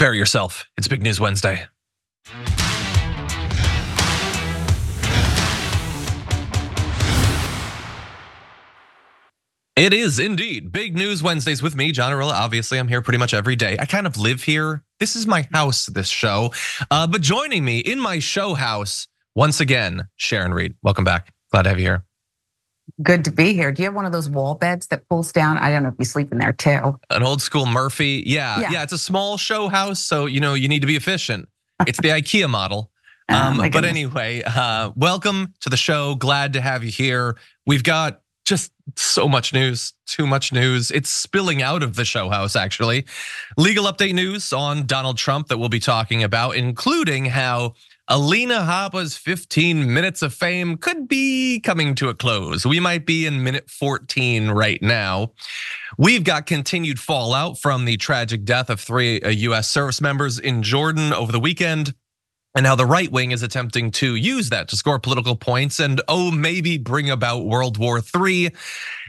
Prepare yourself. It's Big News Wednesday. It is indeed Big News Wednesdays with me, John Iadarola. Obviously, I'm here pretty much every day. I kind of live here. This is my house, this show. Uh, but joining me in my show house, once again, Sharon Reed. Welcome back. Glad to have you here. Good to be here. Do you have one of those wall beds that pulls down? I don't know if you sleep in there too. An old school Murphy. Yeah, yeah. yeah it's a small show house. So, you know, you need to be efficient. It's the IKEA model. Oh, um, but anyway, uh, welcome to the show. Glad to have you here. We've got just so much news, too much news. It's spilling out of the show house, actually. Legal update news on Donald Trump that we'll be talking about, including how Alina Habba's 15 minutes of fame could be coming to a close. We might be in minute 14 right now. We've got continued fallout from the tragic death of three uh, US service members in Jordan over the weekend and how the right wing is attempting to use that to score political points and oh, maybe bring about World War III.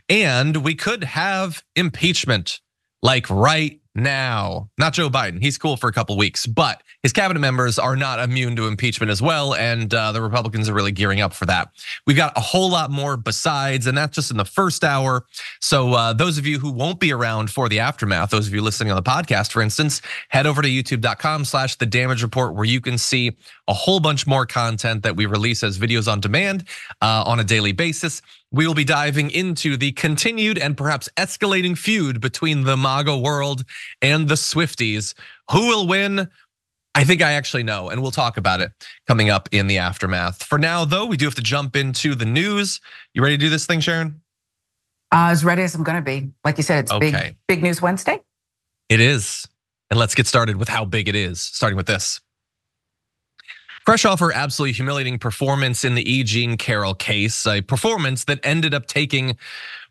And we could have impeachment like right now. Not Joe Biden. He's cool for a couple weeks, but his cabinet members are not immune to impeachment as well. And uh, the Republicans are really gearing up for that. We've got a whole lot more besides, and that's just in the first hour. So uh, those of you who won't be around for the aftermath, those of you listening on the podcast, for instance, head over to youtube.com slash the damage report where you can see a whole bunch more content that we release as videos on demand uh, on a daily basis. We will be diving into the continued and perhaps escalating feud between the MAGA world and the Swifties. Who will win? I think I actually know, and we'll talk about it coming up in the aftermath. For now, though, we do have to jump into the news. You ready to do this thing, Sharon? Uh, as ready as I'm gonna be. Like you said, it's okay. big, big news Wednesday. It is. And let's get started with how big it is, starting with this. Fresh off her absolutely humiliating performance in the E. Jean Carroll case, a performance that ended up taking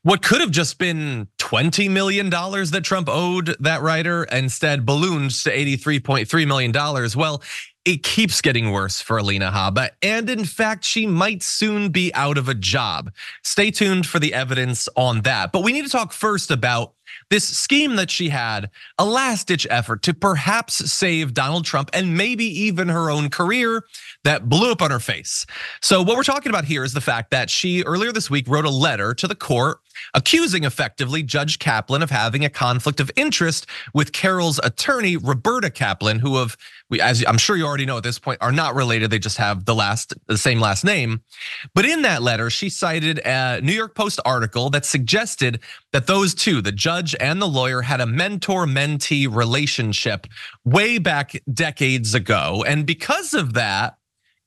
what could have just been $20 million that Trump owed that writer, instead ballooned to $83.3 million. Well, it keeps getting worse for Alina Habba. And in fact, she might soon be out of a job. Stay tuned for the evidence on that. But we need to talk first about this scheme that she had, a last ditch effort to perhaps save Donald Trump and maybe even her own career that blew up on her face. So, what we're talking about here is the fact that she earlier this week wrote a letter to the court accusing effectively Judge Kaplan of having a conflict of interest with Carroll's attorney, Roberta Kaplan, who have, as I'm sure you already know at this point, are not related. They just have the last, the same last name. But in that letter, she cited a New York Post article that suggested that those two, the judge and the lawyer, had a mentor mentee relationship way back decades ago. And because of that,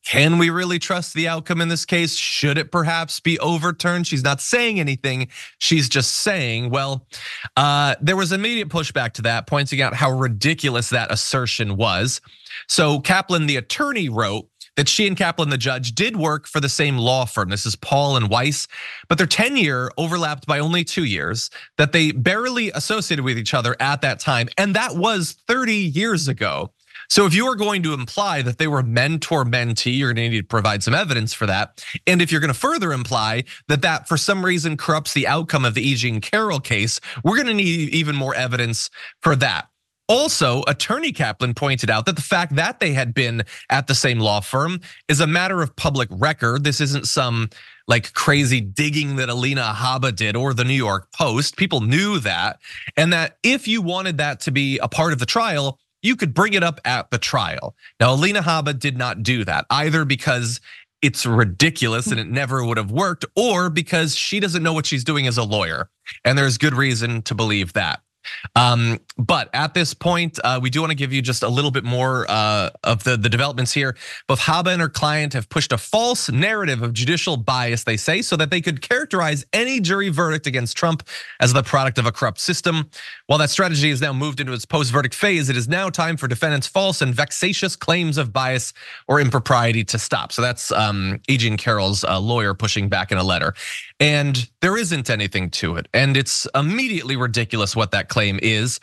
can we really trust the outcome in this case? Should it perhaps be overturned? She's not saying anything. She's just saying, well, uh, there was immediate pushback to that, pointing out how ridiculous that assertion was. So Kaplan, the attorney, wrote that she and Kaplan, the judge, did work for the same law firm. This is Paul and Weiss, but their tenure overlapped by only two years, that they barely associated with each other at that time. And that was 30 years ago. So if you are going to imply that they were mentor mentee, you're going to need to provide some evidence for that. And if you're going to further imply that that for some reason corrupts the outcome of the E. Jean Carroll case, we're going to need even more evidence for that. Also, attorney Kaplan pointed out that the fact that they had been at the same law firm is a matter of public record. This isn't some like crazy digging that Alina Habba did or the New York Post. People knew that. And that if you wanted that to be a part of the trial, you could bring it up at the trial. Now, Alina Habba did not do that either because it's ridiculous and it never would have worked, or because she doesn't know what she's doing as a lawyer. And there's good reason to believe that. Um, but at this point, uh, we do want to give you just a little bit more uh, of the, the developments here. Both Habba and her client have pushed a false narrative of judicial bias, they say, so that they could characterize any jury verdict against Trump as the product of a corrupt system. While that strategy is now moved into its post-verdict phase, it is now time for defendants' false and vexatious claims of bias or impropriety to stop. So that's um, E. Jean Carroll's uh, lawyer pushing back in a letter. And there isn't anything to it. And it's immediately ridiculous what that claim is.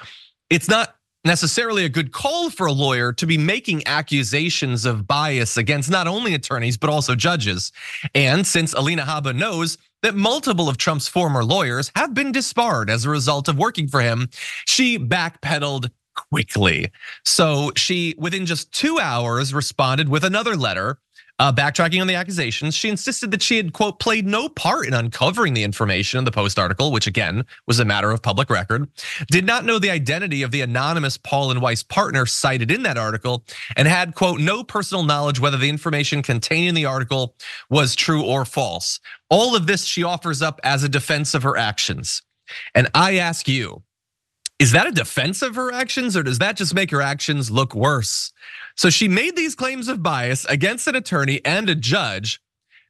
It's not necessarily a good call for a lawyer to be making accusations of bias against not only attorneys, but also judges. And since Alina Habba knows that multiple of Trump's former lawyers have been disbarred as a result of working for him, she backpedaled quickly. So she, within just two hours, responded with another letter uh, backtracking on the accusations, she insisted that she had, quote, played no part in uncovering the information in the Post article, which again was a matter of public record, did not know the identity of the anonymous Paul and Weiss partner cited in that article, and had, quote, no personal knowledge whether the information contained in the article was true or false. All of this she offers up as a defense of her actions. And I ask you, is that a defense of her actions or does that just make her actions look worse? So she made these claims of bias against an attorney and a judge,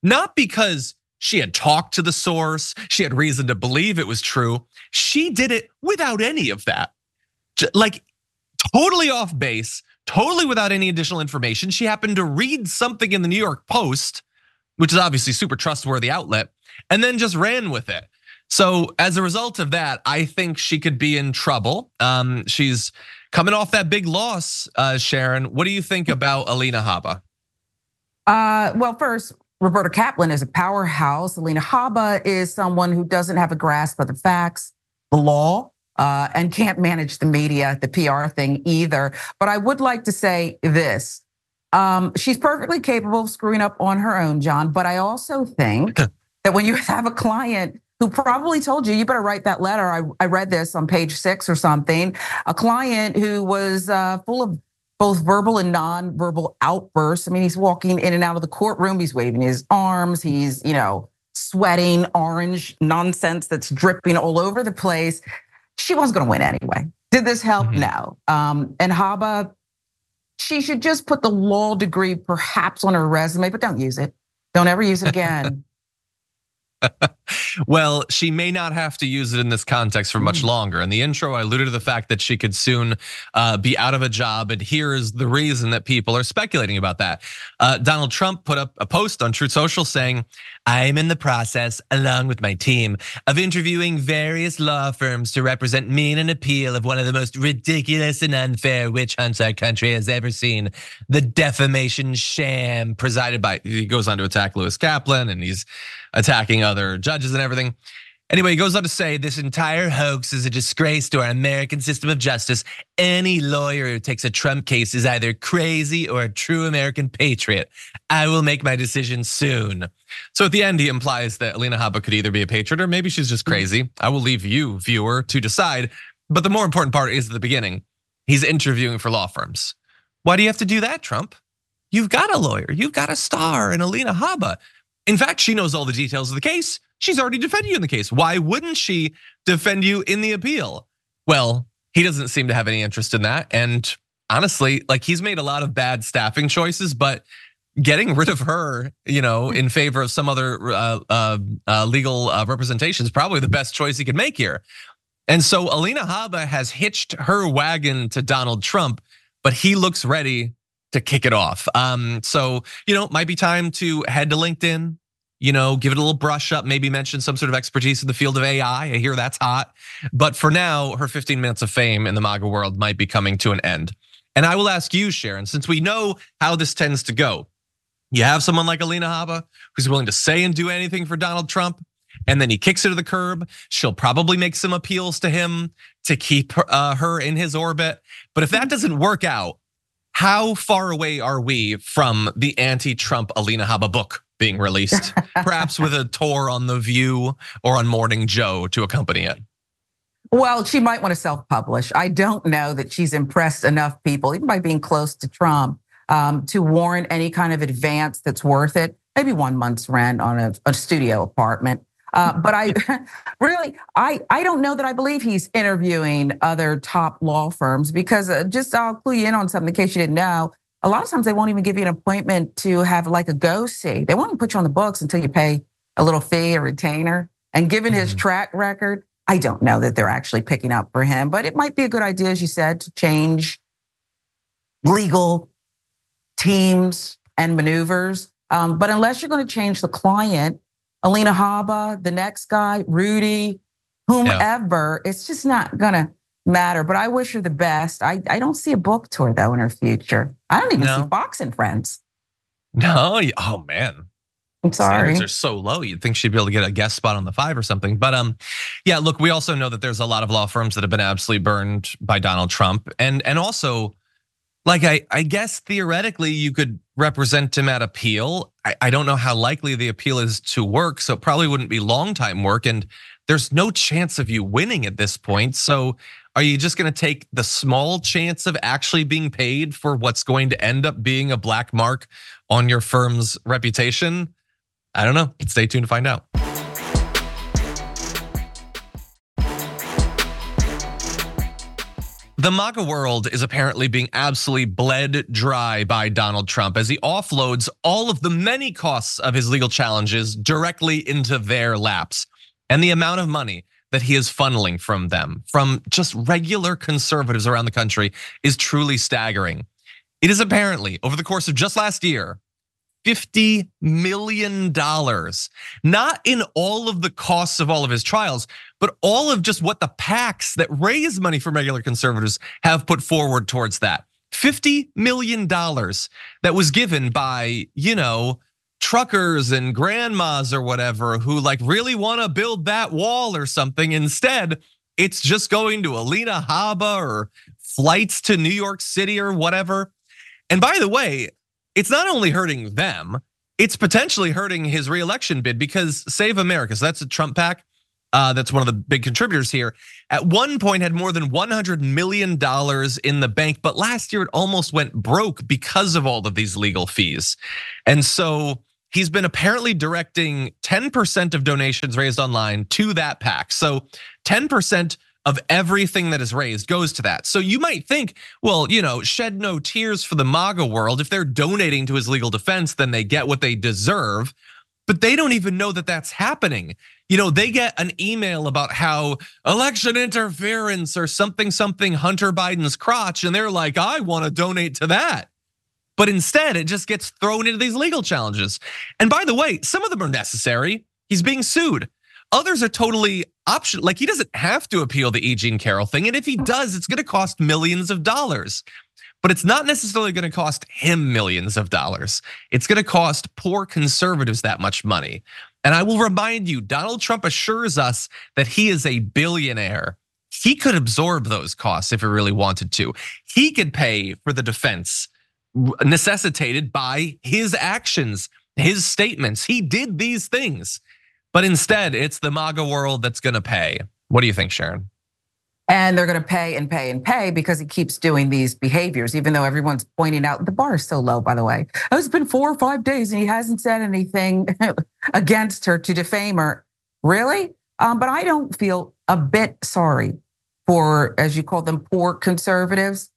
not because she had talked to the source, she had reason to believe it was true. She did it without any of that. Like totally off base, totally without any additional information. She happened to read something in the New York Post, which is obviously super trustworthy outlet, and then just ran with it. So as a result of that, I think she could be in trouble. Um, she's Coming off that big loss, uh, Sharon, what do you think about Alina Habba? Uh, well, first, Roberta Kaplan is a powerhouse. Alina Habba is someone who doesn't have a grasp of the facts, the law, uh, and can't manage the media, the PR thing either. But I would like to say this. Um, she's perfectly capable of screwing up on her own, John. But I also think that when you have a client who probably told you, you better write that letter. I, I read this on page six or something. A client who was uh, full of both verbal and non-verbal outbursts. I mean, he's walking in and out of the courtroom. He's waving his arms. He's, you know, sweating orange nonsense that's dripping all over the place. She wasn't going to win anyway. Did this help? Mm-hmm. No. Um, and Habba, she should just put the law degree perhaps on her resume, but don't use it. Don't ever use it again. well, she may not have to use it in this context for much mm. longer. In the intro, I alluded to the fact that she could soon uh, be out of a job, and here's the reason that people are speculating about that. Uh, Donald Trump put up a post on Truth Social saying, I'm in the process, along with my team, of interviewing various law firms to represent me in an appeal of one of the most ridiculous and unfair witch hunts our country has ever seen the defamation sham presided by, he goes on to attack Lewis Kaplan and he's attacking other judges and everything. Anyway, he goes on to say this entire hoax is a disgrace to our American system of justice. Any lawyer who takes a Trump case is either crazy or a true American patriot. I will make my decision soon. So at the end, he implies that Alina Habba could either be a patriot or maybe she's just mm-hmm. crazy. I will leave you, viewer, to decide. But the more important part is the beginning. He's interviewing for law firms. Why do you have to do that, Trump? You've got a lawyer, you've got a star in Alina Habba. In fact, she knows all the details of the case. She's already defended you in the case. Why wouldn't she defend you in the appeal? Well, he doesn't seem to have any interest in that. And honestly, like he's made a lot of bad staffing choices, but getting rid of her, you know, in favor of some other uh, uh, uh, legal uh, representation is probably the best choice he could make here. And so Alina Habba has hitched her wagon to Donald Trump, but he looks ready to kick it off. Um, so, you know, might be time to head to LinkedIn, you know, give it a little brush up, maybe mention some sort of expertise in the field of AI. I hear that's hot. But for now, her 15 minutes of fame in the MAGA world might be coming to an end. And I will ask you, Sharon, since we know how this tends to go, you have someone like Alina Habba who's willing to say and do anything for Donald Trump, and then he kicks her to the curb. She'll probably make some appeals to him to keep her, uh, her in his orbit. But if that doesn't work out, how far away are we from the anti-Trump Alina Habba book being released? Perhaps with a tour on The View or on Morning Joe to accompany it. Well, she might want to self-publish. I don't know that she's impressed enough people, even by being close to Trump, um, to warrant any kind of advance that's worth it. Maybe one month's rent on a, a studio apartment. Uh, but I really, I, I don't know that I believe he's interviewing other top law firms because uh, just I'll clue you in on something in case you didn't know. A lot of times they won't even give you an appointment to have like a go see. They won't even put you on the books until you pay a little fee, a retainer. And given his mm-hmm. track record, I don't know that they're actually picking up for him, but it might be a good idea, as you said, to change legal teams and maneuvers. Um, but unless you're going to change the client, Alina Habba, the next guy, Rudy, whomever. Yeah. It's just not gonna matter. But I wish her the best. I, I don't see a book tour though in her future. I don't even no. see Fox and Friends. No, oh man. I'm sorry. Standards are so low. You'd think she'd be able to get a guest spot on the five or something. But um, yeah. Look, we also know that there's a lot of law firms that have been absolutely burned by Donald Trump, and and also, like I I guess theoretically you could represent him at appeal. I, I don't know how likely the appeal is to work, so it probably wouldn't be long time work. And there's no chance of you winning at this point. So are you just going to take the small chance of actually being paid for what's going to end up being a black mark on your firm's reputation? I don't know. Stay tuned to find out. The MAGA world is apparently being absolutely bled dry by Donald Trump as he offloads all of the many costs of his legal challenges directly into their laps. And the amount of money that he is funneling from them, from just regular conservatives around the country, is truly staggering. It is apparently, over the course of just last year, $50 million. Not in all of the costs of all of his trials, but all of just what the PACs that raise money from regular conservatives have put forward towards that. $50 million that was given by, you know, truckers and grandmas or whatever who like really want to build that wall or something. Instead, it's just going to Alina Habba or flights to New York City or whatever. And by the way, it's not only hurting them, it's potentially hurting his reelection bid because Save America, so that's a Trump PAC. Uh, that's one of the big contributors here. At one point, had more than 100 million dollars in the bank, but last year it almost went broke because of all of these legal fees. And so he's been apparently directing 10% of donations raised online to that PAC. So 10% of everything that is raised goes to that. So you might think, well, you know, shed no tears for the MAGA world. If they're donating to his legal defense, then they get what they deserve. But they don't even know that that's happening. You know, they get an email about how election interference or something, something Hunter Biden's crotch, and they're like, I want to donate to that. But instead, it just gets thrown into these legal challenges. And by the way, some of them are necessary. He's being sued. Others are totally optional. Like he doesn't have to appeal the E. Jean Carroll thing. And if he does, it's going to cost millions of dollars. But it's not necessarily going to cost him millions of dollars. It's going to cost poor conservatives that much money. And I will remind you, Donald Trump assures us that he is a billionaire. He could absorb those costs if he really wanted to. He could pay for the defense necessitated by his actions, his statements. He did these things. But instead, it's the MAGA world that's gonna pay. What do you think, Sharon? And they're gonna pay and pay and pay because he keeps doing these behaviors, even though everyone's pointing out the bar is so low, by the way. It's been four or five days and he hasn't said anything against her to defame her. Really? Um, but I don't feel a bit sorry for, as you call them, poor conservatives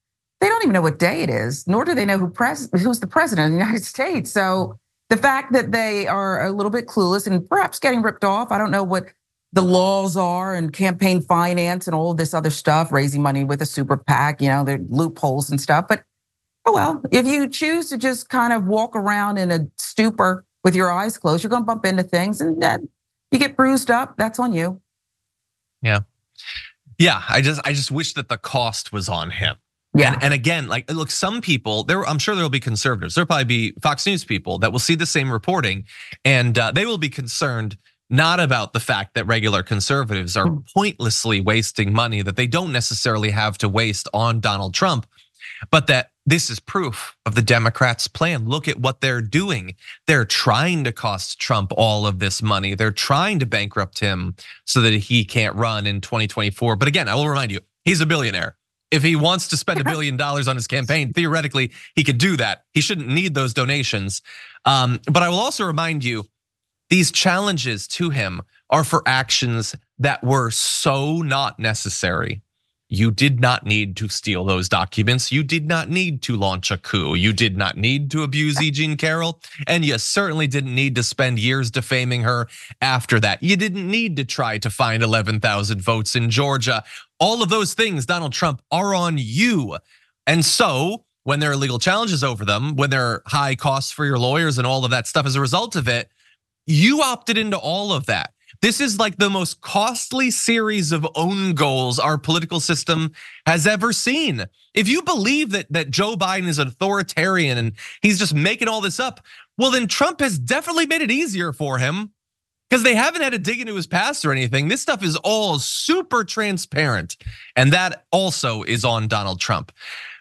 they don't even know what day it is, nor do they know who pres- who's the president of the United States. So the fact that they are a little bit clueless and perhaps getting ripped off, I don't know what the laws are and campaign finance and all this other stuff, raising money with a super PAC, you know, are loopholes and stuff. But oh well, if you choose to just kind of walk around in a stupor with your eyes closed, you're going to bump into things and then you get bruised up. That's on you. Yeah. Yeah, I just I just wish that the cost was on him. Yeah. And, and, again, like, look, some people there, I'm sure there will be conservatives. There'll probably be Fox News people that will see the same reporting, and uh, they will be concerned not about the fact that regular conservatives are hmm. pointlessly wasting money that they don't necessarily have to waste on Donald Trump, but that this is proof of the Democrats' plan. Look at what they're doing. They're trying to cost Trump all of this money. They're trying to bankrupt him so that he can't run in 2024. But again, I will remind you, he's a billionaire if he wants to spend a billion dollars on his campaign, theoretically, he could do that. He shouldn't need those donations. Um, but I will also remind you, these challenges to him are for actions that were so not necessary. You did not need to steal those documents. You did not need to launch a coup. You did not need to abuse E. Jean Carroll. And you certainly didn't need to spend years defaming her after that. You didn't need to try to find 11,000 votes in Georgia. All of those things, Donald Trump, are on you. And so when there are legal challenges over them, when there are high costs for your lawyers and all of that stuff as a result of it, you opted into all of that. This is like the most costly series of own goals our political system has ever seen. If you believe that that Joe Biden is an authoritarian and he's just making all this up, well, then Trump has definitely made it easier for him because they haven't had to dig into his past or anything. This stuff is all super transparent. And that also is on Donald Trump.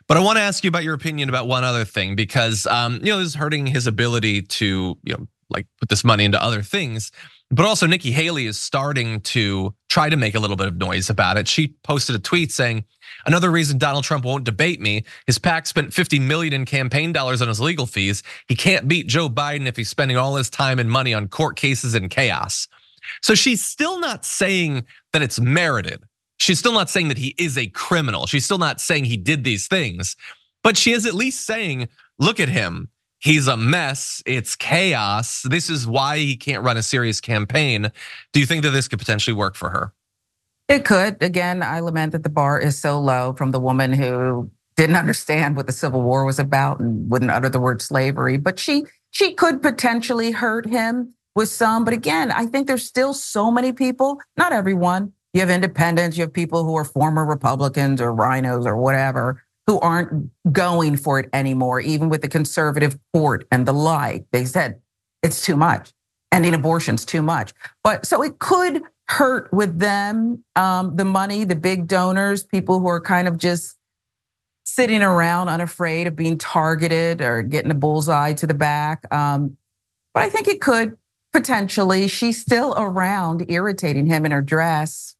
But I want to ask you about your opinion about one other thing because um, you know this is hurting his ability to you know like put this money into other things. But also Nikki Haley is starting to try to make a little bit of noise about it. She posted a tweet saying, "Another reason Donald Trump won't debate me. His PAC spent 50 million in campaign dollars on his legal fees. He can't beat Joe Biden if he's spending all his time and money on court cases and chaos." So she's still not saying that it's merited. She's still not saying that he is a criminal. She's still not saying he did these things. But she is at least saying, look at him. He's a mess. It's chaos. This is why he can't run a serious campaign. Do you think that this could potentially work for her? It could. Again, I lament that the bar is so low from the woman who didn't understand what the Civil War was about and wouldn't utter the word slavery. But she she could potentially hurt him with some. But again, I think there's still so many people, not everyone. You have independents, you have people who are former Republicans or RINOs or whatever, who aren't going for it anymore, even with the conservative court and the like. They said it's too much. Ending abortion's too much. But so it could hurt with them, um, the money, the big donors, people who are kind of just sitting around unafraid of being targeted or getting a bullseye to the back. Um, but I think it could potentially. She's still around irritating him in her dress.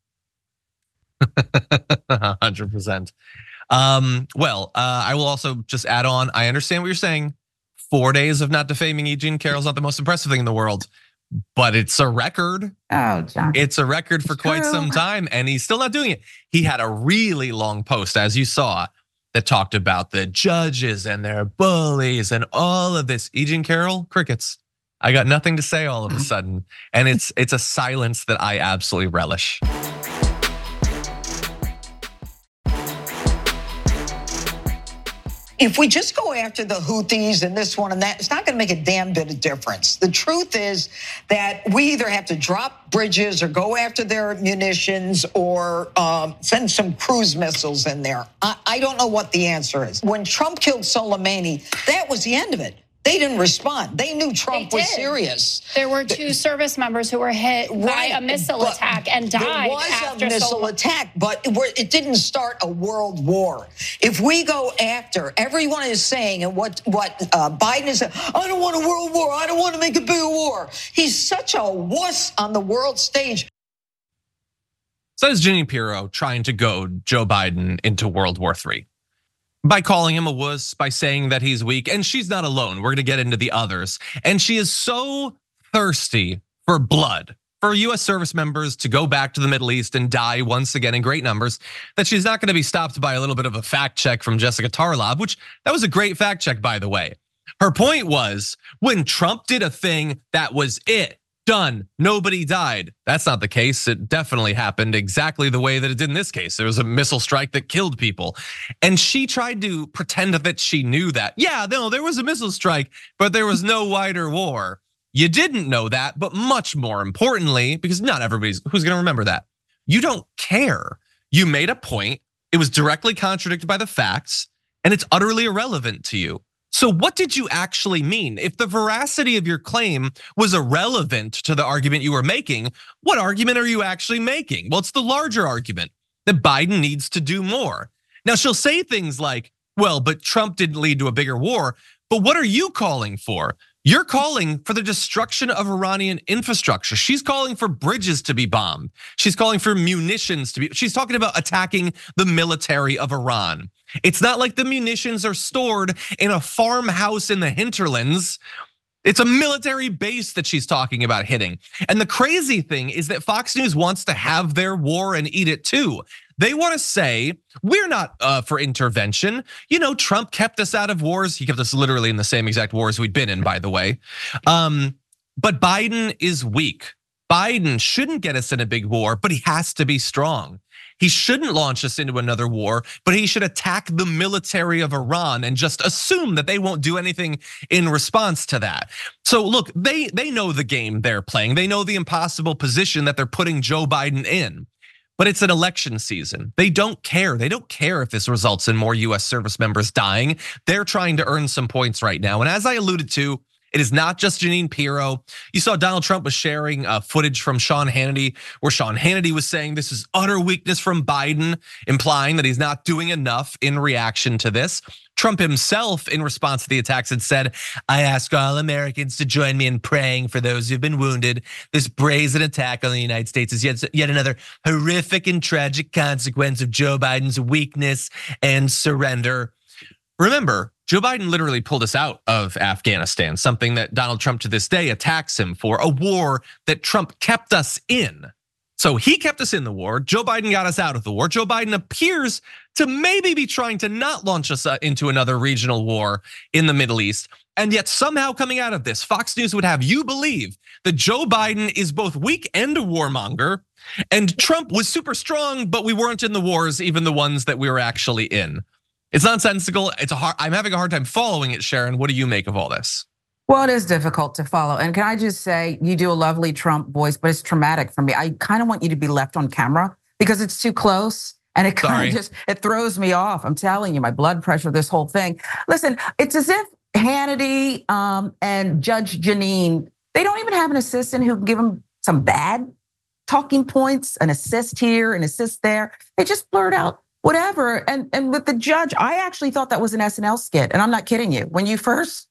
100%. Um, well, uh, I will also just add on. I understand what you're saying. Four days of not defaming E. Jean Carroll's not the most impressive thing in the world, but it's a record. Oh, John. It's a record for quite some time, and he's still not doing it. He had a really long post, as you saw, that talked about the judges and their bullies and all of this. E. Jean Carroll, crickets. I got nothing to say all of a sudden, and it's it's a silence that I absolutely relish. If we just go after the Houthis and this one and that, it's not going to make a damn bit of difference. The truth is that we either have to drop bridges or go after their munitions or um, send some cruise missiles in there. I, I don't know what the answer is. When Trump killed Soleimani, that was the end of it. They didn't respond. They knew Trump They was serious. There were two service members who were hit by a missile attack and died There was after a missile Sol- attack, but it, were- it didn't start a world war. If we go after, everyone is saying, and what what uh, Biden is saying, I don't want a world war. I don't want to make a bigger war. He's such a wuss on the world stage. So is Jeanine Pirro trying to goad Joe Biden into World War III by calling him a wuss, by saying that he's weak, and she's not alone. We're gonna get into the others, and she is so thirsty for blood. For US service members to go back to the Middle East and die once again in great numbers, that she's not gonna be stopped by a little bit of a fact check from Jessica Tarlov, which that was a great fact check, by the way. Her point was when Trump did a thing, that was it done. Nobody died. That's not the case. It definitely happened exactly the way that it did in this case. There was a missile strike that killed people. And she tried to pretend that she knew that. Yeah, no, there was a missile strike, but there was no wider war. You didn't know that, but much more importantly, because not everybody's who's going to remember that. You don't care. You made a point. It was directly contradicted by the facts, and it's utterly irrelevant to you. So, what did you actually mean? If the veracity of your claim was irrelevant to the argument you were making, what argument are you actually making? Well, it's the larger argument that Biden needs to do more. Now, she'll say things like, well, but Trump didn't lead to a bigger war. But what are you calling for? You're calling for the destruction of Iranian infrastructure. She's calling for bridges to be bombed. She's calling for munitions to be, she's talking about attacking the military of Iran. It's not like the munitions are stored in a farmhouse in the hinterlands. It's a military base that she's talking about hitting. And the crazy thing is that Fox News wants to have their war and eat it too. They want to say, we're not uh, for intervention. You know, Trump kept us out of wars. He kept us literally in the same exact wars we'd been in, by the way. Um, but Biden is weak. Biden shouldn't get us in a big war, but he has to be strong. He shouldn't launch us into another war, but he should attack the military of Iran and just assume that they won't do anything in response to that. So look, they they know the game they're playing. They know the impossible position that they're putting Joe Biden in. But it's an election season. They don't care. They don't care if this results in more US service members dying. They're trying to earn some points right now. And as I alluded to, It is not just Jeanine Pirro. You saw Donald Trump was sharing uh, footage from Sean Hannity, where Sean Hannity was saying this is utter weakness from Biden, implying that he's not doing enough in reaction to this. Trump himself, in response to the attacks, had said, I ask all Americans to join me in praying for those who've been wounded. This brazen attack on the United States is yet, yet another horrific and tragic consequence of Joe Biden's weakness and surrender. Remember, Joe Biden literally pulled us out of Afghanistan, something that Donald Trump to this day attacks him for, a war that Trump kept us in. So he kept us in the war. Joe Biden got us out of the war. Joe Biden appears to maybe be trying to not launch us uh, into another regional war in the Middle East. And yet, somehow coming out of this, Fox News would have you believe that Joe Biden is both weak and a warmonger, and Trump was super strong, but we weren't in the wars, even the ones that we were actually in. It's nonsensical. It's a hard. I'm having a hard time following it, Sharon. What do you make of all this? Well, it is difficult to follow. And can I just say, you do a lovely Trump voice, but it's traumatic for me. I kind of want you to be left on camera because it's too close. And it kind of just it throws me off. I'm telling you, my blood pressure, this whole thing. Listen, it's as if Hannity um, and Judge Jeanine, they don't even have an assistant who can give them some bad talking points, an assist here, an assist there. They just blurt out whatever. And and with the judge, I actually thought that was an SNL skit, and I'm not kidding you. When you first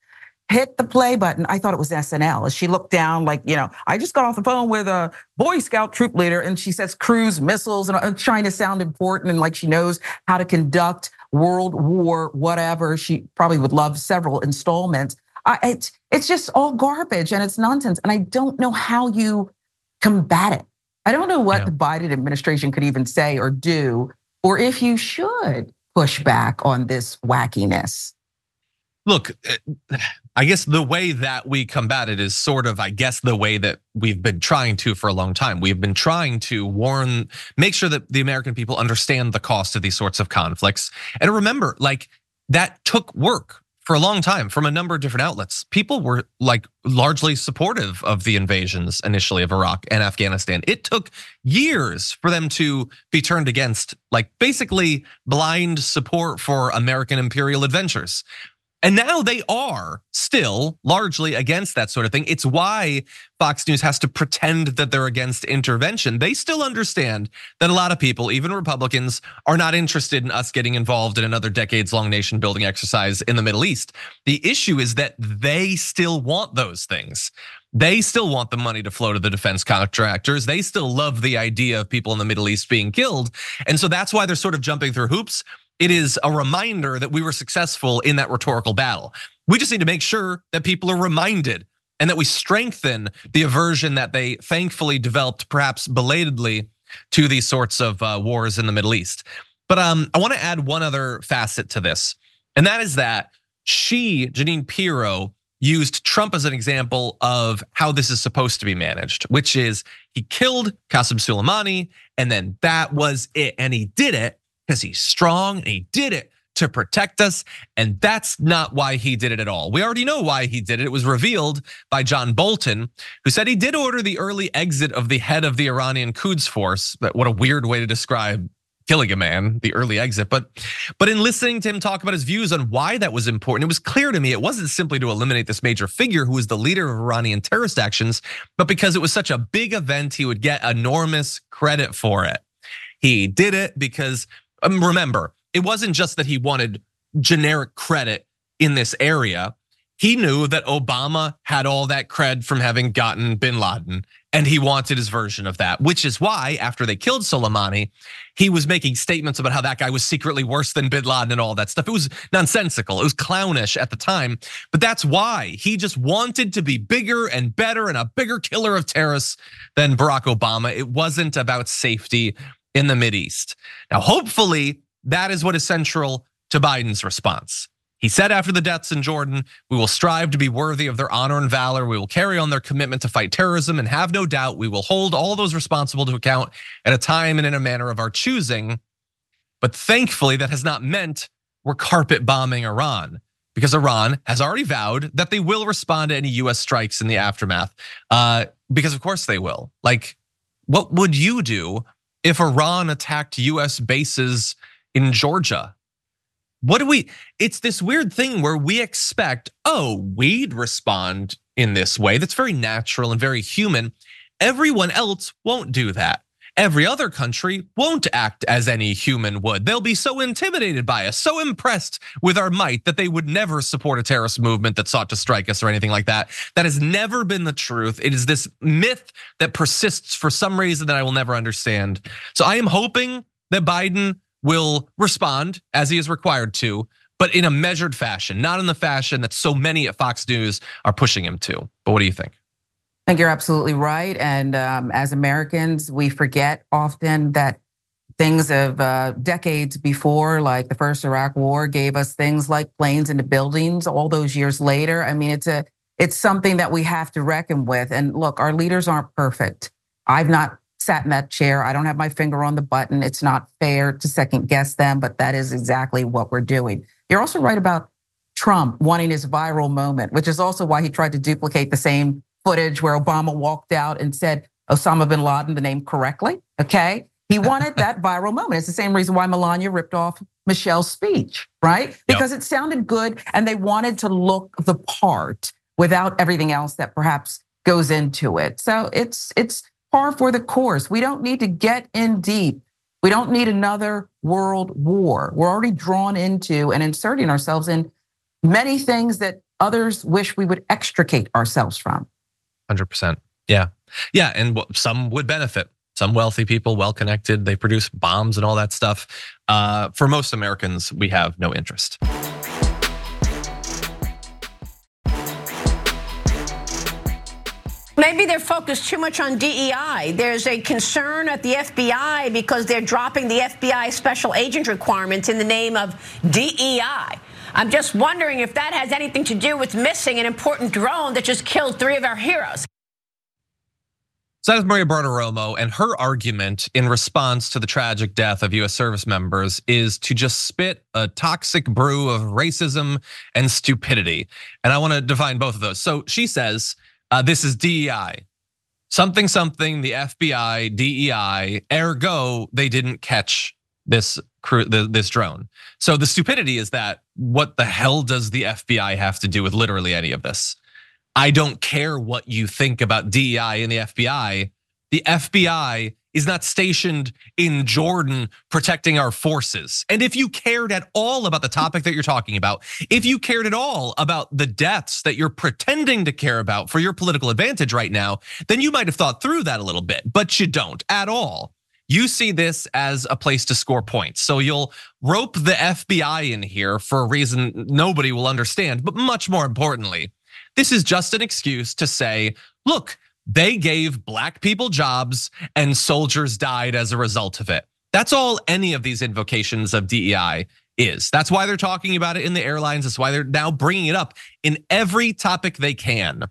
hit the play button. I thought it was SNL. As she looked down, like, you know, I just got off the phone with a Boy Scout troop leader and she says cruise missiles and uh, trying to sound important and like she knows how to conduct World War, whatever. She probably would love several installments. I, it's, it's just all garbage and it's nonsense. And I don't know how you combat it. I don't know what yeah. the Biden administration could even say or do, or if you should push back on this wackiness. Look, eh, I guess the way that we combat it is sort of, I guess, the way that we've been trying to for a long time. We've been trying to warn, make sure that the American people understand the cost of these sorts of conflicts. And remember, like, that took work for a long time from a number of different outlets. People were like largely supportive of the invasions initially of Iraq and Afghanistan. It took years for them to be turned against, like basically blind support for American imperial adventures. And now they are still largely against that sort of thing. It's why Fox News has to pretend that they're against intervention. They still understand that a lot of people, even Republicans, are not interested in us getting involved in another decades long nation building exercise in the Middle East. The issue is that they still want those things. They still want the money to flow to the defense contractors. They still love the idea of people in the Middle East being killed. And so that's why they're sort of jumping through hoops it is a reminder that we were successful in that rhetorical battle. We just need to make sure that people are reminded and that we strengthen the aversion that they thankfully developed, perhaps belatedly, to these sorts of uh, wars in the Middle East. But um, I want to add one other facet to this, and that is that she, Jeanine Pirro, used Trump as an example of how this is supposed to be managed, which is he killed Qasem Soleimani, and then that was it. And he did it because he's strong and he did it to protect us. And that's not why he did it at all. We already know why he did it. It was revealed by John Bolton, who said he did order the early exit of the head of the Iranian Quds Force. What a weird way to describe killing a man, the early exit. But but in listening to him talk about his views on why that was important, it was clear to me it wasn't simply to eliminate this major figure who was the leader of Iranian terrorist actions, but because it was such a big event, he would get enormous credit for it. He did it because um, remember, it wasn't just that he wanted generic credit in this area. He knew that Obama had all that cred from having gotten bin Laden, and he wanted his version of that, which is why after they killed Soleimani, he was making statements about how that guy was secretly worse than bin Laden and all that stuff. It was nonsensical, it was clownish at the time, but that's why he just wanted to be bigger and better and a bigger killer of terrorists than Barack Obama. It wasn't about safety in the East. Now, hopefully, that is what is central to Biden's response. He said after the deaths in Jordan, we will strive to be worthy of their honor and valor. We will carry on their commitment to fight terrorism and have no doubt we will hold all those responsible to account at a time and in a manner of our choosing. But thankfully, that has not meant we're carpet bombing Iran because Iran has already vowed that they will respond to any US strikes in the aftermath. Uh, because of course they will. Like, what would you do if Iran attacked US bases in Georgia. what do we? It's this weird thing where we expect, oh, we'd respond in this way. That's very natural and very human. Everyone else won't do that. Every other country won't act as any human would. They'll be so intimidated by us, so impressed with our might that they would never support a terrorist movement that sought to strike us or anything like that. That has never been the truth. It is this myth that persists for some reason that I will never understand. So I am hoping that Biden will respond as he is required to, but in a measured fashion, not in the fashion that so many at Fox News are pushing him to. But what do you think? I think you're absolutely right. And um, as Americans, we forget often that things of uh, decades before, like the first Iraq War, gave us things like planes into buildings. All those years later, I mean, it's a it's something that we have to reckon with. And look, our leaders aren't perfect. I've not sat in that chair. I don't have my finger on the button. It's not fair to second guess them, but that is exactly what we're doing. You're also right about Trump wanting his viral moment, which is also why he tried to duplicate the same footage where Obama walked out and said Osama bin Laden the name correctly. Okay. He wanted that viral moment. It's the same reason why Melania ripped off Michelle's speech, right? Because yep. it sounded good and they wanted to look the part without everything else that perhaps goes into it. So it's it's par for the course. We don't need to get in deep. We don't need another world war. We're already drawn into and inserting ourselves in many things that others wish we would extricate ourselves from. 100%. Yeah. Yeah. And some would benefit. Some wealthy people, well connected, they produce bombs and all that stuff. Uh, for most Americans, we have no interest. Maybe they're focused too much on DEI. There's a concern at the FBI because they're dropping the FBI special agent requirements in the name of DEI. I'm just wondering if that has anything to do with missing an important drone that just killed three of our heroes. So that is Maria Bartiromo, and her argument in response to the tragic death of US service members is to just spit a toxic brew of racism and stupidity. And I want to define both of those. So she says uh, this is DEI. Something, something, the FBI, DEI, ergo, they didn't catch this crew, this drone. So the stupidity is that what the hell does the FBI have to do with literally any of this? I don't care what you think about DEI and the FBI. The FBI is not stationed in Jordan protecting our forces. And if you cared at all about the topic that you're talking about, if you cared at all about the deaths that you're pretending to care about for your political advantage right now, then you might have thought through that a little bit, but you don't at all. You see this as a place to score points. So you'll rope the FBI in here for a reason nobody will understand. But much more importantly, this is just an excuse to say, look, they gave black people jobs and soldiers died as a result of it. That's all any of these invocations of DEI is. That's why they're talking about it in the airlines. That's why they're now bringing it up in every topic they can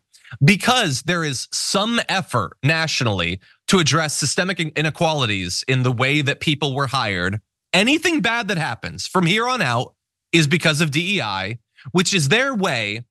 because there is some effort nationally to address systemic inequalities in the way that people were hired. Anything bad that happens from here on out is because of DEI, which is their way.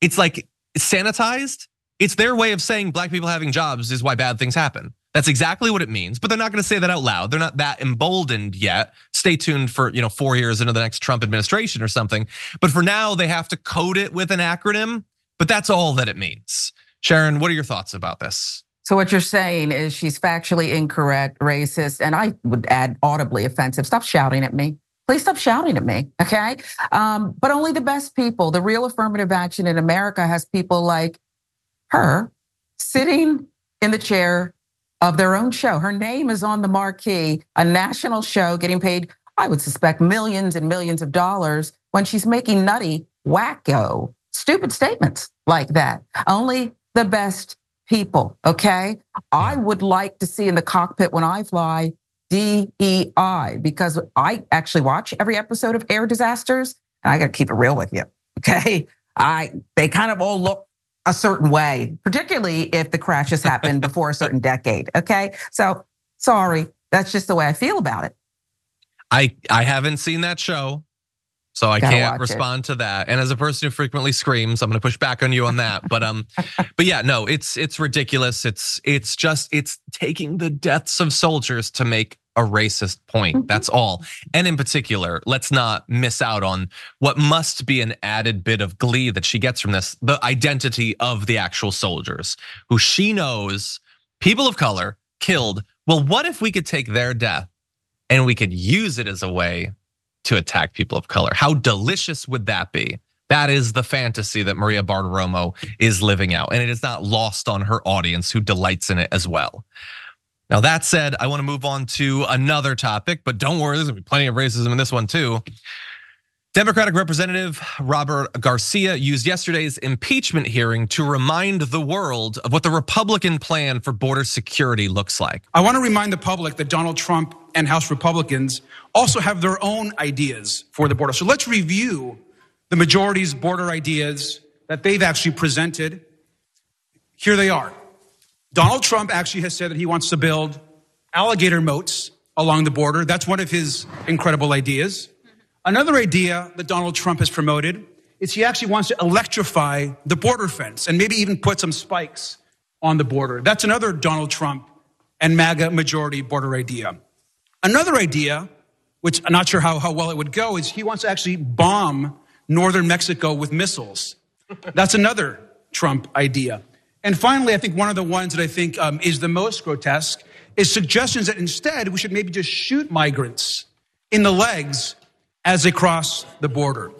It's like sanitized. It's their way of saying black people having jobs is why bad things happen. That's exactly what it means, but they're not going to say that out loud. They're not that emboldened yet. Stay tuned for, you know, 4 years into the next Trump administration or something. But for now they have to code it with an acronym but that's all that it means. Sharon, what are your thoughts about this? So what you're saying is she's factually incorrect, racist, and I would add audibly offensive. Stop shouting at me. Please stop shouting at me, okay? Um, but only the best people. The real affirmative action in America has people like her sitting in the chair of their own show. Her name is on the marquee, a national show getting paid, I would suspect, millions and millions of dollars when she's making nutty, wacko stupid statements like that. Only the best people, okay? I would like to see in the cockpit when I fly DEI because I actually watch every episode of Air Disasters and I got to keep it real with you, okay? I they kind of all look a certain way, particularly if the crashes happened before a certain decade, okay? So, sorry, that's just the way I feel about it. I I haven't seen that show. So I Gotta can't respond it. to that. And as a person who frequently screams, I'm going to push back on you on that. But um, but yeah, no, it's it's ridiculous. It's it's just it's taking the deaths of soldiers to make a racist point. Mhm. That's all. And in particular, let's not miss out on what must be an added bit of glee that she gets from this the identity of the actual soldiers who she knows people of color killed. Well, what if we could take their death and we could use it as a way to attack people of color? How delicious would that be? That is the fantasy that Maria Bartiromo is living out, and it is not lost on her audience who delights in it as well. Now, that said, I want to move on to another topic, but don't worry, there's gonna be plenty of racism in this one too. Democratic Representative Robert Garcia used yesterday's impeachment hearing to remind the world of what the Republican plan for border security looks like. I want to remind the public that Donald Trump and House Republicans also have their own ideas for the border. So let's review the majority's border ideas that they've actually presented. Here they are. Donald Trump actually has said that he wants to build alligator moats along the border. That's one of his incredible ideas. Another idea that Donald Trump has promoted is he actually wants to electrify the border fence and maybe even put some spikes on the border. That's another Donald Trump and MAGA majority border idea. Another idea, which I'm not sure how, how well it would go, is he wants to actually bomb northern Mexico with missiles. That's another Trump idea. And finally, I think one of the ones that I think um, is the most grotesque is suggestions that instead we should maybe just shoot migrants in the legs as they cross the border.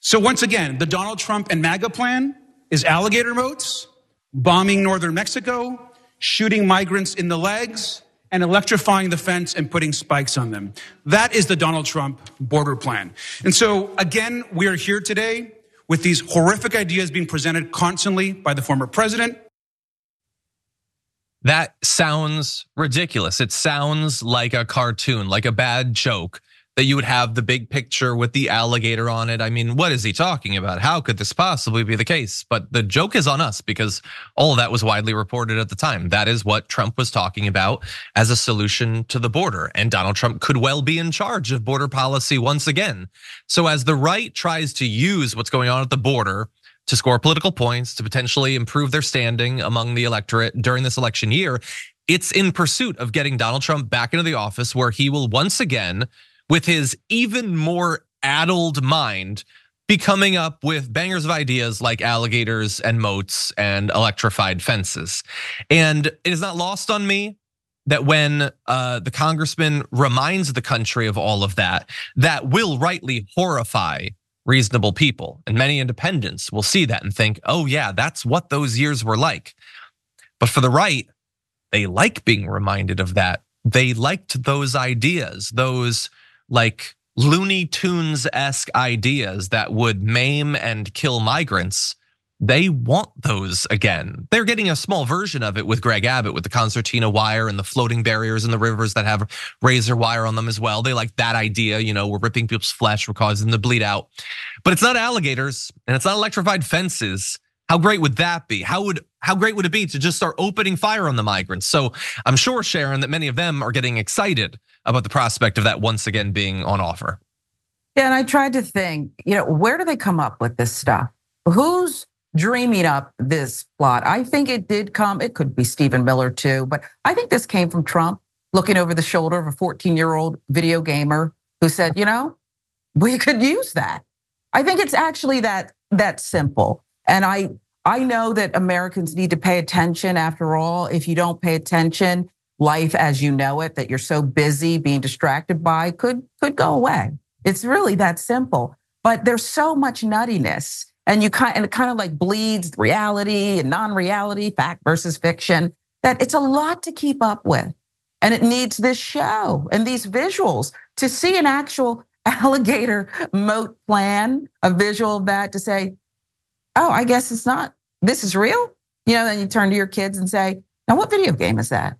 So once again, the Donald Trump and MAGA plan is alligator moats, bombing northern Mexico, shooting migrants in the legs, and electrifying the fence and putting spikes on them. That is the Donald Trump border plan. And so again, we are here today with these horrific ideas being presented constantly by the former president. That sounds ridiculous. It sounds like a cartoon, like a bad joke that you would have the big picture with the alligator on it. I mean, what is he talking about? How could this possibly be the case? But the joke is on us because all of that was widely reported at the time. That is what Trump was talking about as a solution to the border. And Donald Trump could well be in charge of border policy once again. So as the right tries to use what's going on at the border to score political points, to potentially improve their standing among the electorate during this election year, it's in pursuit of getting Donald Trump back into the office where he will once again with his even more addled mind, be coming up with bangers of ideas like alligators and moats and electrified fences. And it is not lost on me that when uh, the congressman reminds the country of all of that, that will rightly horrify reasonable people. And many independents will see that and think, oh, yeah, that's what those years were like. But for the right, they like being reminded of that. They liked those ideas, those like Looney Tunes esque ideas that would maim and kill migrants, they want those again. They're getting a small version of it with Greg Abbott with the concertina wire and the floating barriers in the rivers that have razor wire on them as well. They like that idea, you know, we're ripping people's flesh, we're causing them to bleed out. But it's not alligators and it's not electrified fences. How great would that be? How would how great would it be to just start opening fire on the migrants? So I'm sure Sharon that many of them are getting excited about the prospect of that once again being on offer. Yeah, and I tried to think, you know, where do they come up with this stuff? Who's dreaming up this plot? I think it did come, it could be Stephen Miller too, but I think this came from Trump looking over the shoulder of a 14 year old video gamer who said, you know, we could use that. I think it's actually that that simple. And I I know that Americans need to pay attention after all. If you don't pay attention, life as you know it that you're so busy being distracted by could could go away. It's really that simple. But there's so much nuttiness and you kind and it kind of like bleeds reality and non-reality, fact versus fiction that it's a lot to keep up with. And it needs this show and these visuals to see an actual alligator moat plan, a visual of that to say, oh, I guess it's not, this is real. You know, then you turn to your kids and say, now what video game is that?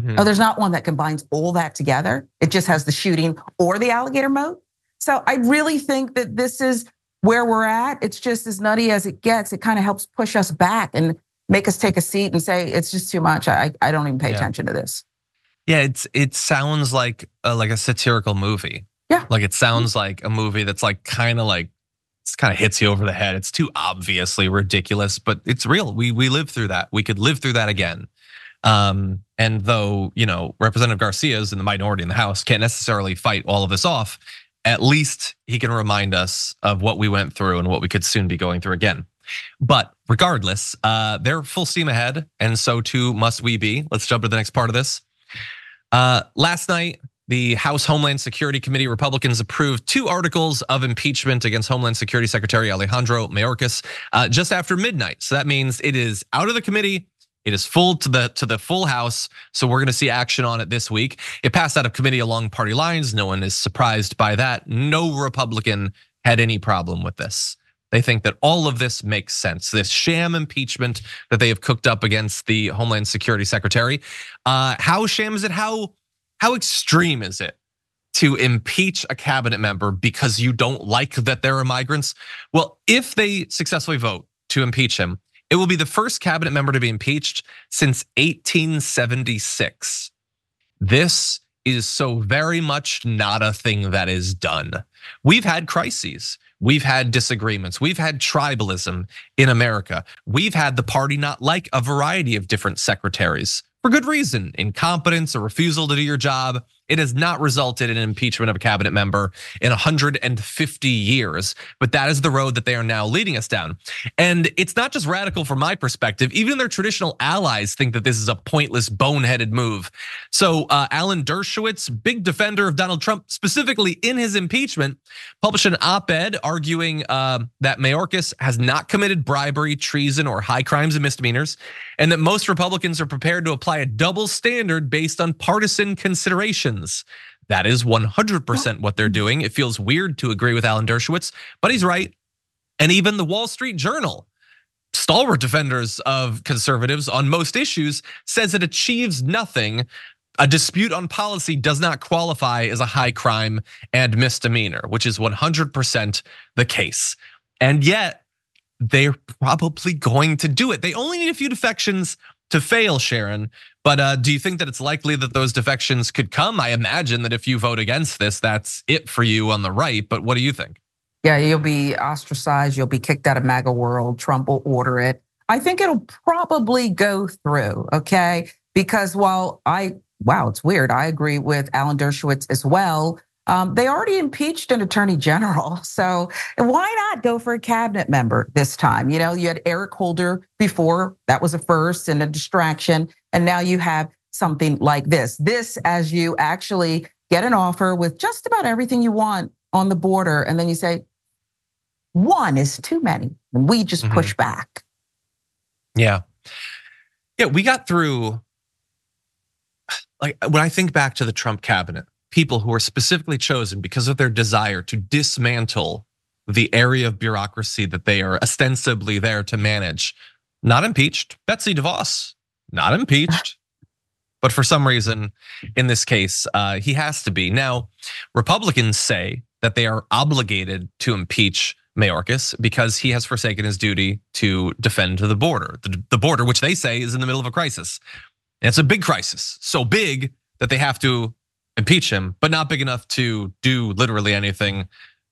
Mm-hmm. Oh, there's not one that combines all that together. It just has the shooting or the alligator moat. So I really think that this is where we're at. It's just as nutty as it gets. It kind of helps push us back and make us take a seat and say, it's just too much. I, I don't even pay Yeah. attention to this. Yeah, it's it sounds like a, like a satirical movie. Yeah. like it sounds like a movie that's like kind of like it's kind of hits you over the head. It's too obviously ridiculous, but it's real. We we lived through that. We could live through that again. Um, and though, you know, Representative Garcia is in the minority in the House, can't necessarily fight all of this off, at least he can remind us of what we went through and what we could soon be going through again. But regardless, uh, they're full steam ahead, and so too must we be. Let's jump to the next part of this. Uh, last night, the House Homeland Security Committee Republicans approved two articles of impeachment against Homeland Security Secretary Alejandro Mayorkas uh, just after midnight. So that means it is out of the committee. It is full to the to the full House. So we're going to see action on it this week. It passed out of committee along party lines. No one is surprised by that. No Republican had any problem with this. They think that all of this makes sense. This sham impeachment that they have cooked up against the Homeland Security Secretary. Uh, how sham is it? How how extreme is it to impeach a cabinet member because you don't like that there are migrants? Well, if they successfully vote to impeach him, it will be the first cabinet member to be impeached since 1876. This is so very much not a thing that is done. We've had crises. We've had disagreements. We've had tribalism in America. We've had the party not like a variety of different secretaries for good reason incompetence, a refusal to do your job. It has not resulted in an impeachment of a cabinet member in 150 years, but that is the road that they are now leading us down. And it's not just radical from my perspective, even their traditional allies think that this is a pointless, boneheaded move. So, uh, Alan Dershowitz, big defender of Donald Trump, specifically in his impeachment, published an op ed arguing uh, that Mayorkas has not committed bribery, treason, or high crimes and misdemeanors, and that most Republicans are prepared to apply a double standard based on partisan considerations. That is 100% what they're doing. It feels weird to agree with Alan Dershowitz, but he's right. And even the Wall Street Journal, stalwart defenders of conservatives on most issues, says it achieves nothing. A dispute on policy does not qualify as a high crime and misdemeanor, which is 100% the case. And yet, they're probably going to do it. They only need a few defections to fail, Sharon. But uh, do you think that it's likely that those defections could come? I imagine that if you vote against this, that's it for you on the right. But what do you think? Yeah, you'll be ostracized. You'll be kicked out of MAGA world. Trump will order it. I think it'll probably go through, okay? Because while I, wow, it's weird. I agree with Alan Dershowitz as well. Um, they already impeached an attorney general. So why not go for a cabinet member this time? You know, you had Eric Holder before, that was a first and a distraction. And now you have something like this. This, as you actually get an offer with just about everything you want on the border, and then you say, one is too many, and we just mm-hmm. push back. Yeah. Yeah, we got through, like, when I think back to the Trump cabinet, people who are specifically chosen because of their desire to dismantle the area of bureaucracy that they are ostensibly there to manage, not impeached. Betsy DeVos, not impeached. But for some reason, in this case, uh, he has to be. Now, Republicans say that they are obligated to impeach Mayorkas because he has forsaken his duty to defend the border, the, border, which they say is in the middle of a crisis. And it's a big crisis, so big that they have to impeach him, but not big enough to do literally anything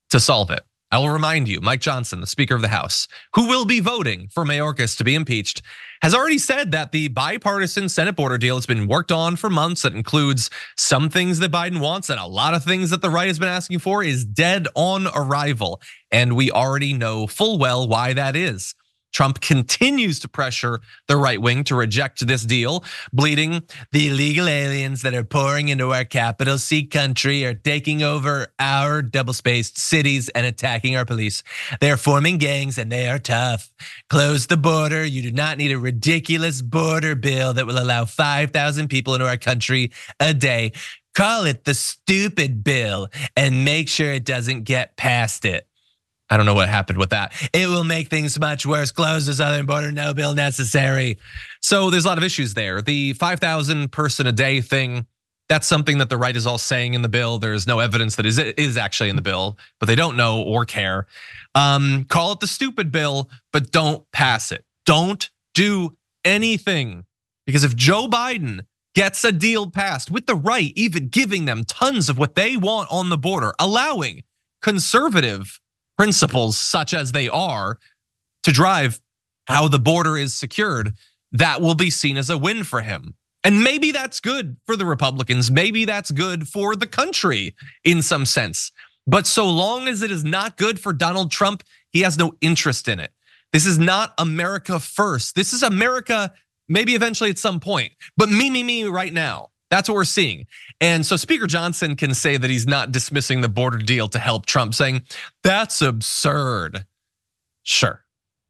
to solve it. I will remind you, Mike Johnson, the Speaker of the House, who will be voting for Mayorkas to be impeached, has already said that the bipartisan Senate border deal has been worked on for months. That includes some things that Biden wants and a lot of things that the right has been asking for is dead on arrival. And we already know full well why that is. Trump continues to pressure the right wing to reject this deal, bleeding the illegal aliens that are pouring into our capital C country are taking over our double spaced cities and attacking our police. They are forming gangs and they are tough. Close the border. You do not need a ridiculous border bill that will allow 5,000 people into our country a day. Call it the stupid bill and make sure it doesn't get past it. I don't know what happened with that. It will make things much worse. Close the southern border, no bill necessary. So there's a lot of issues there. The 5,000 person a day thing, that's something that the right is all saying in the bill. There's no evidence that is is actually in the bill, but they don't know or care. Um, call it the stupid bill, but don't pass it. Don't do anything. Because if Joe Biden gets a deal passed with the right, even giving them tons of what they want on the border, allowing conservative principles such as they are to drive how the border is secured, that will be seen as a win for him. And maybe that's good for the Republicans. Maybe that's good for the country in some sense. But so long as it is not good for Donald Trump, he has no interest in it. This is not America first. This is America maybe eventually at some point, but me, me, me right now. That's what we're seeing. And so Speaker Johnson can say that he's not dismissing the border deal to help Trump, saying that's absurd. Sure.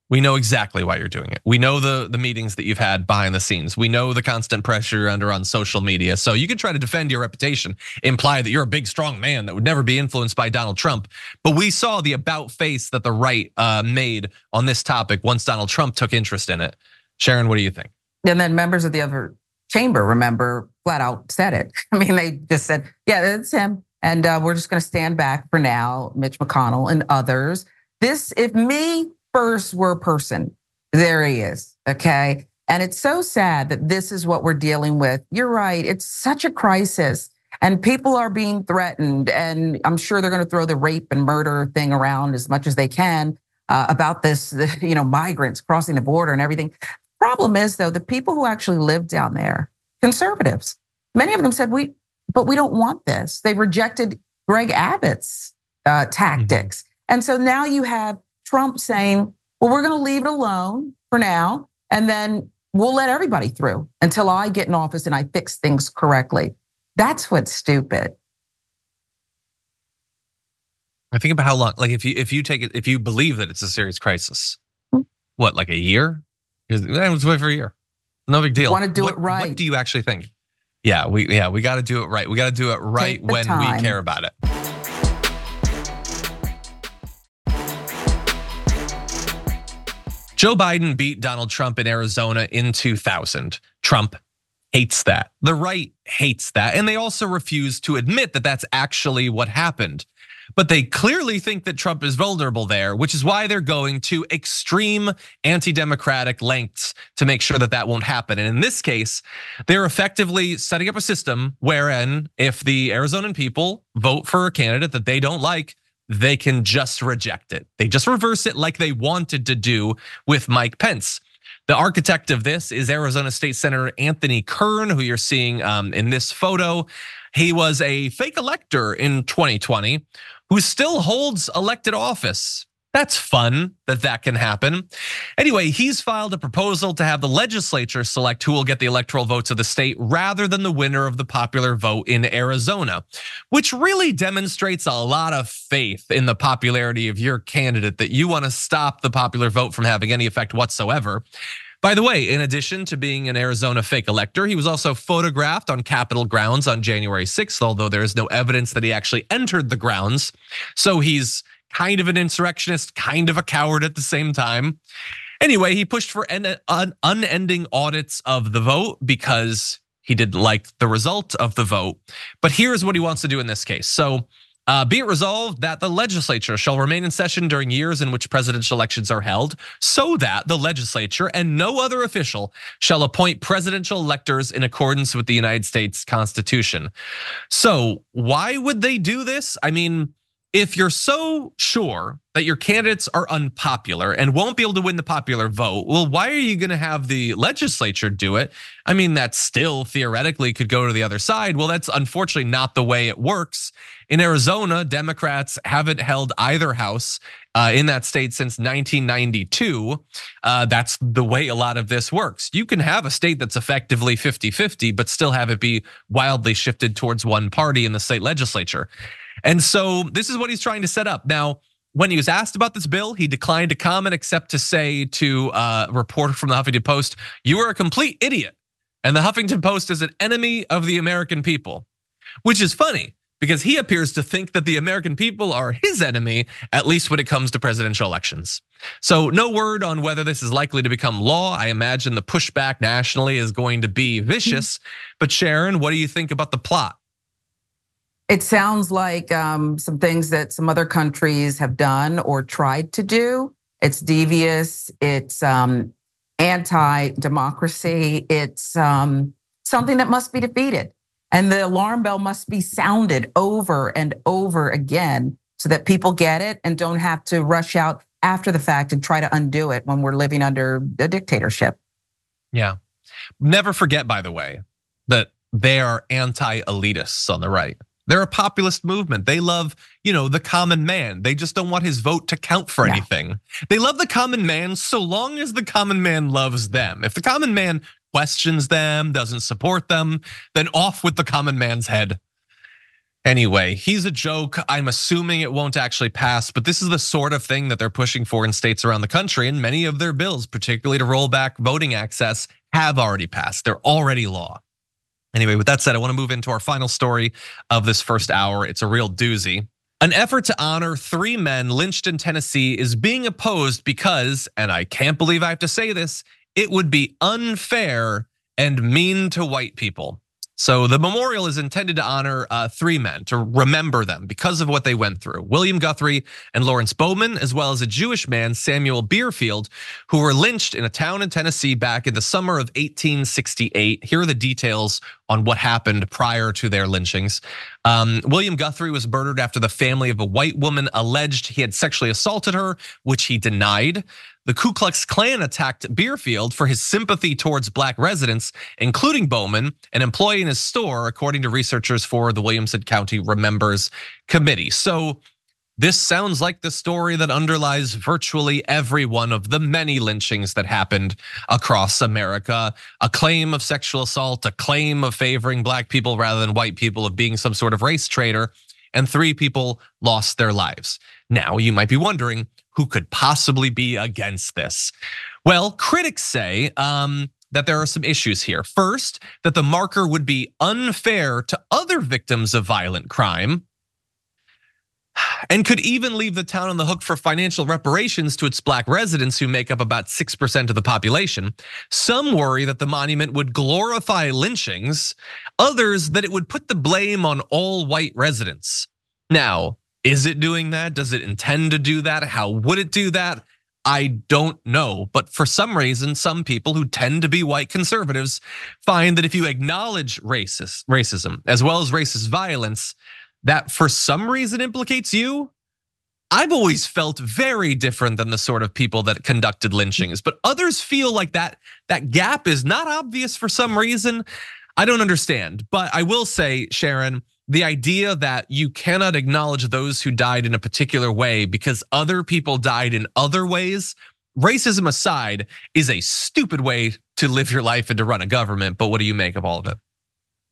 We know exactly why you're doing it. We know the, the meetings that you've had behind the scenes. We know the constant pressure you're under on social media. So you can try to defend your reputation, imply that you're a big, strong man that would never be influenced by Donald Trump. But we saw the about face that the right uh, made on this topic once Donald Trump took interest in it. Sharon, what do you think? And then members of the other chamber, remember, flat out said it. I mean, they just said, yeah, it's him. And uh, we're just going to stand back for now, Mitch McConnell and others. This, if me first were a person. There he is. Okay. And it's so sad that this is what we're dealing with. You're right. It's such a crisis. And people are being threatened. And I'm sure they're going to throw the rape and murder thing around as much as they can uh, about this, you know, migrants crossing the border and everything. Problem is, though, the people who actually live down there, conservatives, many of them said, we, but we don't want this. They rejected Greg Abbott's uh, tactics. Mm-hmm. And so now you have Trump saying, well, we're going to leave it alone for now. And then we'll let everybody through until I get in office and I fix things correctly. That's what's stupid. I think about how long, like if you if you take it, if you believe that it's a serious crisis, hmm. what like a year? Let's wait for a year. No big deal. Want to do what, it right? What do you actually think? Yeah, we yeah we got to do it right. We got to do it right when time. we care about it. Joe Biden beat Donald Trump in Arizona in 2000. Trump hates that. The right hates that. And they also refuse to admit that that's actually what happened. But they clearly think that Trump is vulnerable there, which is why they're going to extreme anti democratic lengths to make sure that that won't happen. And in this case, they're effectively setting up a system wherein if the Arizonan people vote for a candidate that they don't like, they can just reject it. They just reverse it like they wanted to do with Mike Pence. The architect of this is Arizona State Senator Anthony Kern, who you're seeing um, in this photo. He was a fake elector in 2020 who still holds elected office. That's fun that that can happen. Anyway, he's filed a proposal to have the legislature select who will get the electoral votes of the state rather than the winner of the popular vote in Arizona, which really demonstrates a lot of faith in the popularity of your candidate that you want to stop the popular vote from having any effect whatsoever. By the way, in addition to being an Arizona fake elector, he was also photographed on Capitol grounds on January 6th, although there is no evidence that he actually entered the grounds. So he's kind of an insurrectionist, kind of a coward at the same time. Anyway, he pushed for an, unending audits of the vote because he didn't like the result of the vote. But here's what he wants to do in this case. So, uh, be it resolved that the legislature shall remain in session during years in which presidential elections are held, so that the legislature and no other official shall appoint presidential electors in accordance with the United States Constitution. So, why would they do this? I mean, if you're so sure that your candidates are unpopular and won't be able to win the popular vote, well, why are you going to have the legislature do it? I mean, that still theoretically could go to the other side. Well, that's unfortunately not the way it works. In Arizona, Democrats haven't held either house uh, in that state since 1992. Uh, that's the way a lot of this works. You can have a state that's effectively 50 50, but still have it be wildly shifted towards one party in the state legislature. And so this is what he's trying to set up. Now, when he was asked about this bill, he declined to comment except to say to a reporter from the Huffington Post, You are a complete idiot. And the Huffington Post is an enemy of the American people, which is funny because he appears to think that the American people are his enemy, at least when it comes to presidential elections. So, no word on whether this is likely to become law. I imagine the pushback nationally is going to be vicious. Mm-hmm. But, Sharon, what do you think about the plot? It sounds like um, some things that some other countries have done or tried to do. It's devious. It's um, anti-democracy. It's um, something that must be defeated, and the alarm bell must be sounded over and over again so that people get it and don't have to rush out after the fact and try to undo it when we're living under a dictatorship. Yeah. Never forget, by the way, that they are anti-elitists on the right. They're a populist movement. They love, you know, the common man. They just don't want his vote to count for Yeah. anything. They love the common man so long as the common man loves them. If the common man questions them, doesn't support them, then off with the common man's head. Anyway, he's a joke. I'm assuming it won't actually pass, but this is the sort of thing that they're pushing for in states around the country. And many of their bills, particularly to roll back voting access, have already passed. They're already law. Anyway, with that said, I want to move into our final story of this first hour. It's a real doozy. An effort to honor three men lynched in Tennessee is being opposed because, and I can't believe I have to say this, it would be unfair and mean to white people. So the memorial is intended to honor uh, three men, to remember them because of what they went through. William Guthrie and Lawrence Bowman, as well as a Jewish man, Samuel Bierfield, who were lynched in a town in Tennessee back in the summer of 1868. Here are the details on what happened prior to their lynchings. Um, William Guthrie was murdered after the family of a white woman alleged he had sexually assaulted her, which he denied. The Ku Klux Klan attacked Bierfield for his sympathy towards black residents, including Bowman, an employee in his store, according to researchers for the Williamson County Remembers Committee. So this sounds like the story that underlies virtually every one of the many lynchings that happened across America. A claim of sexual assault, a claim of favoring black people rather than white people, of being some sort of race traitor, and three people lost their lives. Now, you might be wondering who could possibly be against this? Well, critics say um, that there are some issues here. First, that the marker would be unfair to other victims of violent crime and could even leave the town on the hook for financial reparations to its black residents who make up about 6% of the population. Some worry that the monument would glorify lynchings, others that it would put the blame on all white residents. Now, is it doing that? Does it intend to do that? How would it do that? I don't know. But for some reason, some people who tend to be white conservatives find that if you acknowledge racist racism as well as racist violence, that for some reason implicates you. I've always felt very different than the sort of people that conducted lynchings, but others feel like that that gap is not obvious for some reason. I don't understand, but I will say, Sharon, the idea that you cannot acknowledge those who died in a particular way because other people died in other ways, racism aside, is a stupid way to live your life and to run a government. But what do you make of all of it?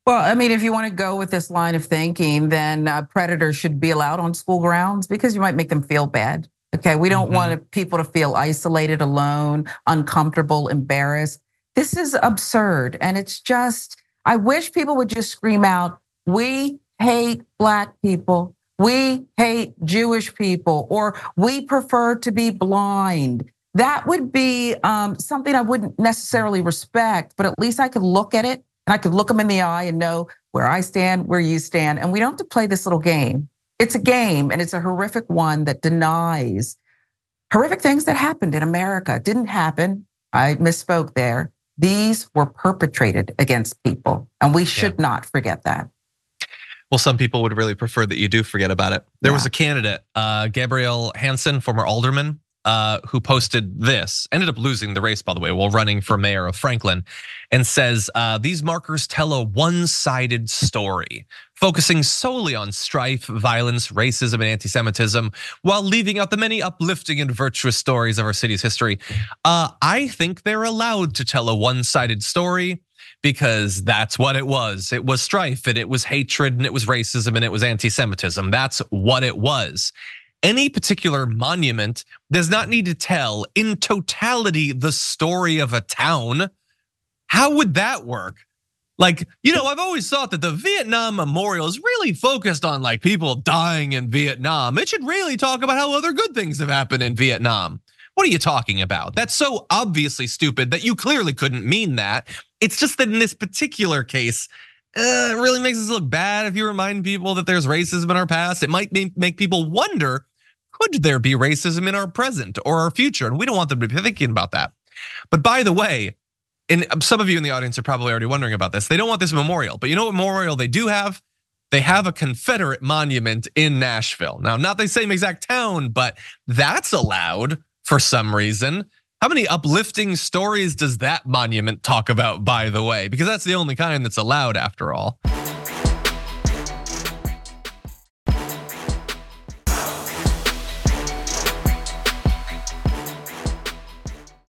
Well, I mean, if you want to go with this line of thinking, then uh, predators should be allowed on school grounds because you might make them feel bad. Okay, we don't Mhm. want people to feel isolated, alone, uncomfortable, embarrassed. This is absurd. And it's just, I wish people would just scream out, we hate Black people, we hate Jewish people, or we prefer to be blind. That would be um, something I wouldn't necessarily respect, but at least I could look at it and I could look them in the eye and know where I stand, where you stand. And we don't have to play this little game. It's a game and it's a horrific one that denies horrific things that happened in America. Didn't happen. I misspoke there. These were perpetrated against people, and we should not forget that. Well, some people would really prefer that you do forget about it. There was a candidate, uh, Gabrielle Hanson, former alderman, uh, who posted this, ended up losing the race, by the way, while running for mayor of Franklin, and says uh, these markers tell a one sided story, focusing solely on strife, violence, racism, and anti Semitism, while leaving out the many uplifting and virtuous stories of our city's history. Uh, I think they're allowed to tell a one sided story because that's what it was. It was strife and it was hatred and it was racism and it was anti Semitism. That's what it was. Any particular monument does not need to tell in totality the story of a town. How would that work? Like, you know, I've always thought that the Vietnam Memorial is really focused on like people dying in Vietnam. It should really talk about how other good things have happened in Vietnam. What are you talking about? That's so obviously stupid that you clearly couldn't mean that. It's just that in this particular case, uh, it really makes us look bad if you remind people that there's racism in our past. It might make people wonder could there be racism in our present or our future? And we don't want them to be thinking about that. But by the way, and some of you in the audience are probably already wondering about this. They don't want this memorial, but you know what memorial they do have? They have a Confederate monument in Nashville. Now, not the same exact town, but that's allowed for some reason. How many uplifting stories does that monument talk about, by the way? Because that's the only kind that's allowed after all.